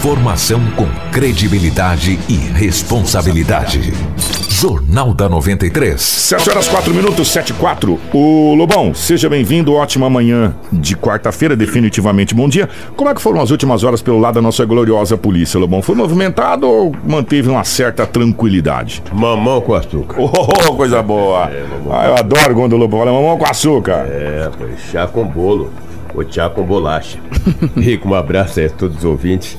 Informação com credibilidade e responsabilidade. Jornal da 93. 7 horas 4 minutos, 7 e 4. O Lobão, seja bem-vindo. Ótima manhã de quarta-feira, definitivamente bom dia. Como é que foram as últimas horas pelo lado da nossa gloriosa polícia, Lobão? Foi movimentado ou manteve uma certa tranquilidade? Mamão com açúcar. Oh, coisa boa. É, ah, eu adoro quando o Lobão fala mamão com açúcar. É, foi chá com bolo. Ou chá com bolacha. Rico, um abraço aí a todos os ouvintes.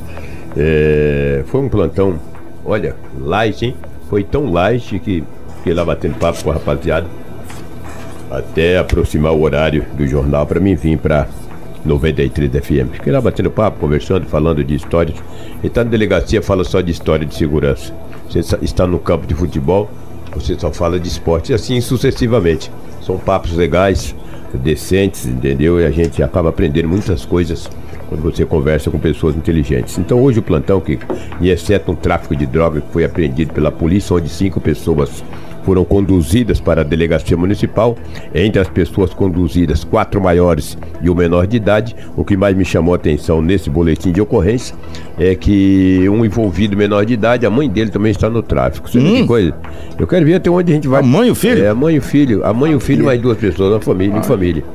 É, foi um plantão, olha, light, hein? Foi tão light que fiquei lá batendo papo com a rapaziada até aproximar o horário do jornal para mim vir para 93 FM. Fiquei lá batendo papo, conversando, falando de histórias. E tá na delegacia, fala só de história de segurança. Você está no campo de futebol, você só fala de esporte, e assim sucessivamente. São papos legais, decentes, entendeu? E a gente acaba aprendendo muitas coisas quando você conversa com pessoas inteligentes. Então hoje o plantão, que, exceto um tráfico de droga que foi apreendido pela polícia, onde cinco pessoas foram conduzidas para a delegacia municipal. Entre as pessoas conduzidas, quatro maiores e o menor de idade. O que mais me chamou a atenção nesse boletim de ocorrência é que um envolvido menor de idade, a mãe dele também está no tráfico. Você hum. que coisa? Eu quero ver até onde a gente vai. A mãe e o filho? É, a mãe e o filho. A mãe e o filho, mais duas pessoas na família, em família.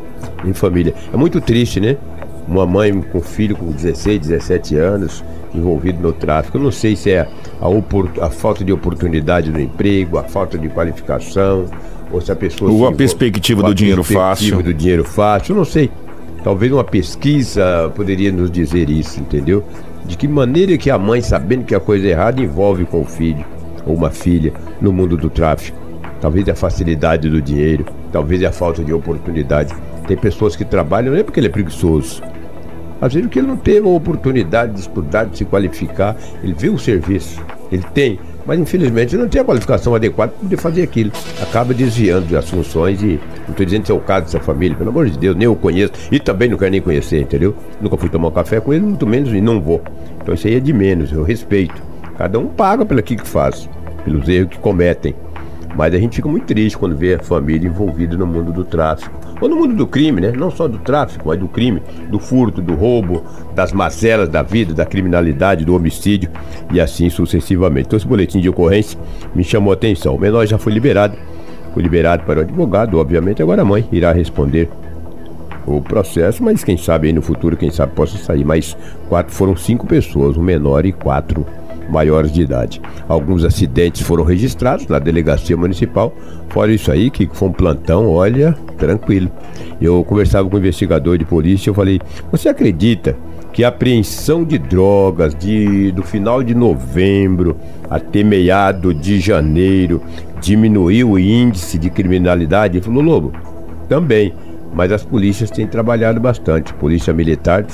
Em família. É muito triste, né? Uma mãe com filho com 16, 17 anos envolvido no tráfico. Eu não sei se é a, a, falta de oportunidade no emprego, a falta de qualificação, ou se a pessoa. Ou a perspectiva do dinheiro fácil. do dinheiro fácil, eu não sei. Talvez uma pesquisa poderia nos dizer isso, entendeu? De que maneira que a mãe, sabendo que a coisa é errada, envolve com o filho ou uma filha no mundo do tráfico. Talvez a facilidade do dinheiro, talvez a falta de oportunidade. Tem pessoas que trabalham não é porque ele é preguiçoso, às vezes porque ele não teve a oportunidade de estudar, de se qualificar, ele vê o serviço, ele tem, mas infelizmente não tem a qualificação adequada para poder fazer aquilo. Acaba desviando das funções e não estou dizendo que é o caso dessa família, pelo amor de Deus, nem eu conheço e também não quero nem conhecer, entendeu? Nunca fui tomar um café com ele, muito menos e não vou. Então isso aí é de menos, eu respeito. Cada um paga pelo que faz, pelos erros que cometem. Mas a gente fica muito triste quando vê a família envolvida no mundo do tráfico. Ou no mundo do crime, né? Não só do tráfico, mas do crime, do furto, do roubo, das mazelas da vida, da criminalidade, do homicídio e assim sucessivamente. Então esse boletim de ocorrência me chamou a atenção. O menor já foi liberado. Foi liberado para o advogado, obviamente, agora a mãe irá responder o processo, mas quem sabe aí no futuro, quem sabe possa sair. Mas quatro foram cinco pessoas, um menor e quatro maiores de idade. Alguns acidentes foram registrados na delegacia municipal. Fora isso aí, que foi um plantão, olha, tranquilo. Eu conversava com um investigador de polícia, eu falei: "Você acredita que a apreensão de drogas de, do final de novembro até meado de janeiro diminuiu o índice de criminalidade?" Ele falou: "Lobo, também, mas as polícias têm trabalhado bastante. Polícia Militar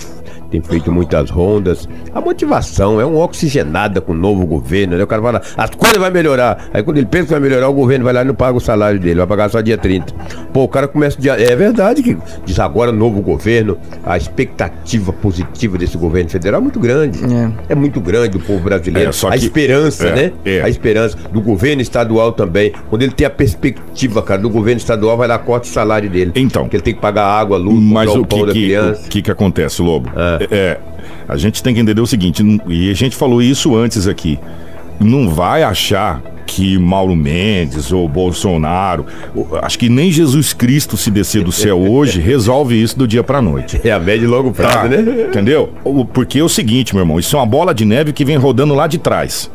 tem feito muitas rondas. A motivação é um oxigenada com o novo governo, né? O cara fala, as coisas vão melhorar. Aí quando ele pensa que vai melhorar, o governo vai lá e não paga o salário dele, vai pagar só dia 30. Pô, o cara começa dia. É verdade que diz agora novo governo, a expectativa positiva desse governo federal é muito grande. É, é muito grande o povo brasileiro. É, a esperança, é, né? É. A esperança do governo estadual também. Quando ele tem a perspectiva, cara, do governo estadual, vai lá corta o salário dele. Então. Porque ele tem que pagar água, luz, mas o, que, que, o que, que acontece, Lobo? É. É, a gente tem que entender o seguinte, e a gente falou isso antes aqui. Não vai achar que Mauro Mendes ou Bolsonaro, acho que nem Jesus Cristo se descer do céu hoje resolve isso do dia para noite. É a média e longo prazo, tá, né? Entendeu? Porque é o seguinte, meu irmão, isso é uma bola de neve que vem rodando lá de trás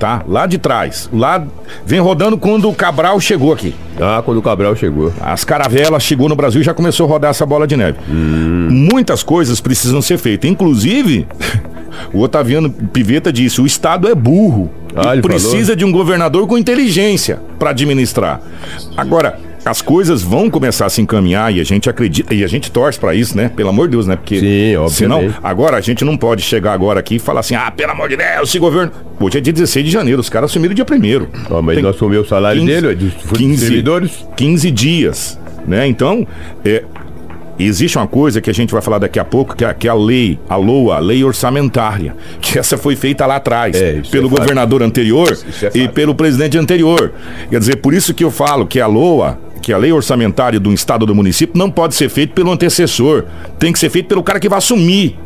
tá? Lá de trás. Lá vem rodando quando o Cabral chegou aqui. Ah, quando o Cabral chegou. As caravelas chegou no Brasil e já começou a rodar essa bola de neve. Hum. Muitas coisas precisam ser feitas. Inclusive, o Otaviano Piveta disse: o Estado é burro. Ah, e precisa falou? de um governador com inteligência para administrar. Agora, as coisas vão começar a se encaminhar e a gente acredita e a gente torce para isso, né? Pelo amor de Deus, né? Porque Sim, senão agora a gente não pode chegar agora aqui e falar assim: "Ah, pelo amor de Deus, esse governo". Hoje é dia 16 de janeiro, os caras assumiram dia 1 oh, mas Tem não assumiu o salário 15, dele, é de 15, servidores? 15 dias, né? Então, é, existe uma coisa que a gente vai falar daqui a pouco, que é, que é a lei, a LOA, a lei orçamentária, que essa foi feita lá atrás, é, pelo é governador anterior é e pelo presidente anterior. Quer dizer, por isso que eu falo que a LOA que a lei orçamentária do estado ou do município não pode ser feita pelo antecessor, tem que ser feito pelo cara que vai assumir.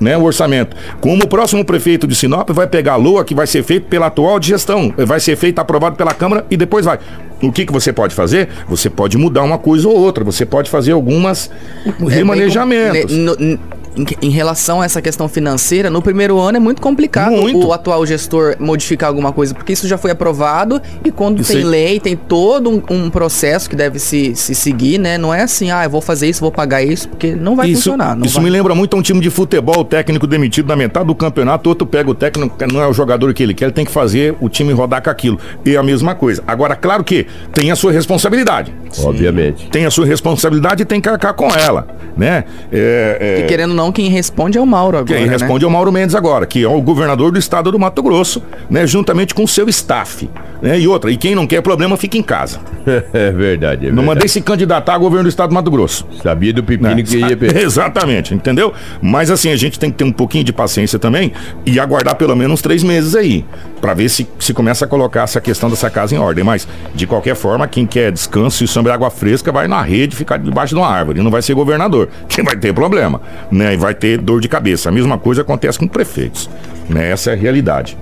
né, o orçamento. Como o próximo prefeito de Sinop vai pegar a LOA que vai ser feito pela atual gestão, vai ser feito aprovado pela Câmara e depois vai. O que, que você pode fazer? Você pode mudar uma coisa ou outra, você pode fazer algumas é remanejamentos. Bem, no, em, relação a essa questão financeira, no primeiro ano é muito complicado muito. o atual gestor modificar alguma coisa, porque isso já foi aprovado e quando isso tem aí... lei, tem todo um, um, processo que deve se, se seguir, né? Não é assim, ah, eu vou fazer isso, vou pagar isso, porque não vai isso, funcionar. Não isso vai. me lembra muito um time de futebol, o técnico demitido na metade do campeonato, outro pega o técnico, não é o jogador que ele quer, ele tem que fazer o time rodar com aquilo. E a mesma coisa. Agora, claro que tem a sua responsabilidade. Obviamente. Tem a sua responsabilidade e tem que arcar com ela, né? É, é... E querendo não, quem responde é o Mauro agora. Quem né? responde é o Mauro Mendes agora, que é o governador do estado do Mato Grosso, né? Juntamente com o seu staff. Né? E outra, e quem não quer problema fica em casa. é verdade, é Não mandei se candidatar a governo do estado do Mato Grosso. Sabia do pepino né? que ia Exatamente, entendeu? Mas assim, a gente tem que ter um pouquinho de paciência também e aguardar pelo menos três meses aí, para ver se, se começa a colocar essa questão dessa casa em ordem. Mas, de qualquer forma, quem quer descanso e sombra água fresca vai na rede ficar debaixo de uma árvore. Não vai ser governador. Quem vai ter problema, né? E vai ter dor de cabeça. A mesma coisa acontece com prefeitos. Né? Essa é a realidade.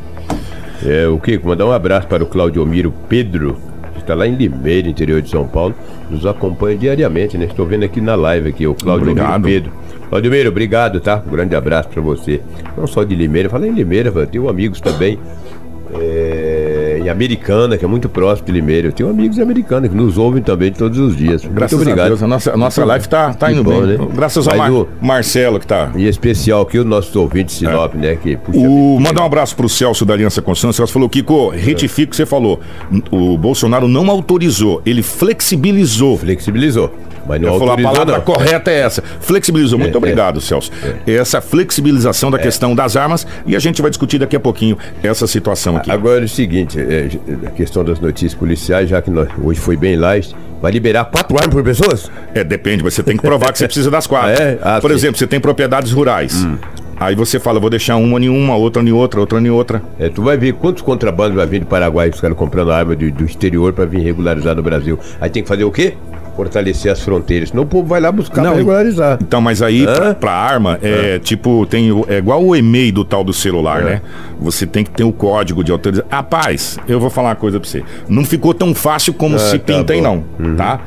É, o Kiko, mandar um abraço para o Claudio Miro Pedro, que está lá em Limeira, interior de São Paulo, nos acompanha diariamente, né? Estou vendo aqui na live aqui, o Claudio Miro Pedro. Claudio Miro, obrigado, tá? Um grande abraço para você. Não só de Limeira, falei em Limeira, tenho amigos também. É em Americana, que é muito próximo de Limeira. Eu tenho amigos americanos que nos ouvem também todos os dias. Graças muito obrigado. a Deus, a nossa, a nossa live está tá indo bom, bem. Né? Graças ao Mar o... Marcelo que está. E especial aqui o nosso ouvinte Sinop, é. né? Que, puxa, o... Mandar um abraço para o Celso da Aliança Constância. O Celso falou, Kiko, retifico o que você falou. O Bolsonaro não autorizou, ele flexibilizou. Flexibilizou. Mas não falou, a palavra não. correta é essa. Flexibilizou. Muito é, obrigado, é. Celso. É. Essa flexibilização da é. questão das armas e a gente vai discutir daqui a pouquinho essa situação aqui. Agora é o seguinte, é, a questão das notícias policiais, já que nós, hoje foi bem light, vai liberar quatro armas por pessoas? É, depende, você tem que provar que você precisa das quatro. É? Ah, por sim. exemplo, você tem propriedades rurais. Hum. Aí você fala, vou deixar uma em uma, outra em outra, outra em outra. É, tu vai ver quantos contrabandos vai vir do Paraguai, os caras comprando arma do, do exterior para vir regularizar no Brasil. Aí tem que fazer o quê? Fortalecer as fronteiras. Senão o povo vai lá buscar não, regularizar. Então, mas aí, pra, pra, arma, é, tipo, tem. É igual o e-mail do tal do celular, é. né? Você tem que ter o código de autorização. Rapaz, eu vou falar uma coisa pra você. Não ficou tão fácil como ah, se tá pinta aí, não. Uhum. Tá?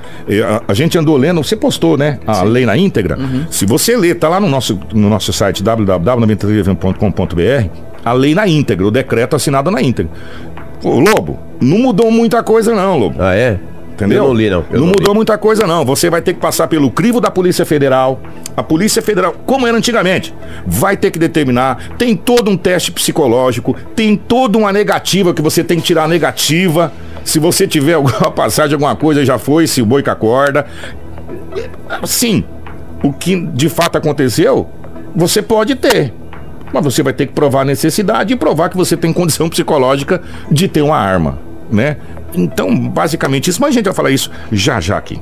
A, a, gente andou lendo, você postou, né? A Sim. lei na íntegra. Uhum. Se você ler, tá lá no nosso, no nosso site www.93.com.br, a lei na íntegra, o decreto assinado na íntegra. Ô, Lobo, não mudou muita coisa, não, Lobo. Ah, é? Entendeu? Eu não li, não. Eu não, não mudou li. muita coisa, não. Você vai ter que passar pelo crivo da Polícia Federal. A Polícia Federal, como era antigamente, vai ter que determinar. Tem todo um teste psicológico, tem toda uma negativa que você tem que tirar a negativa. Se você tiver alguma passagem, alguma coisa, já foi, se o boi com a corda. Sim, o que de fato aconteceu, você pode ter. Mas você vai ter que provar a necessidade e provar que você tem condição psicológica de ter uma arma, né? Então, basicamente isso, mas a gente vai falar isso já já aqui.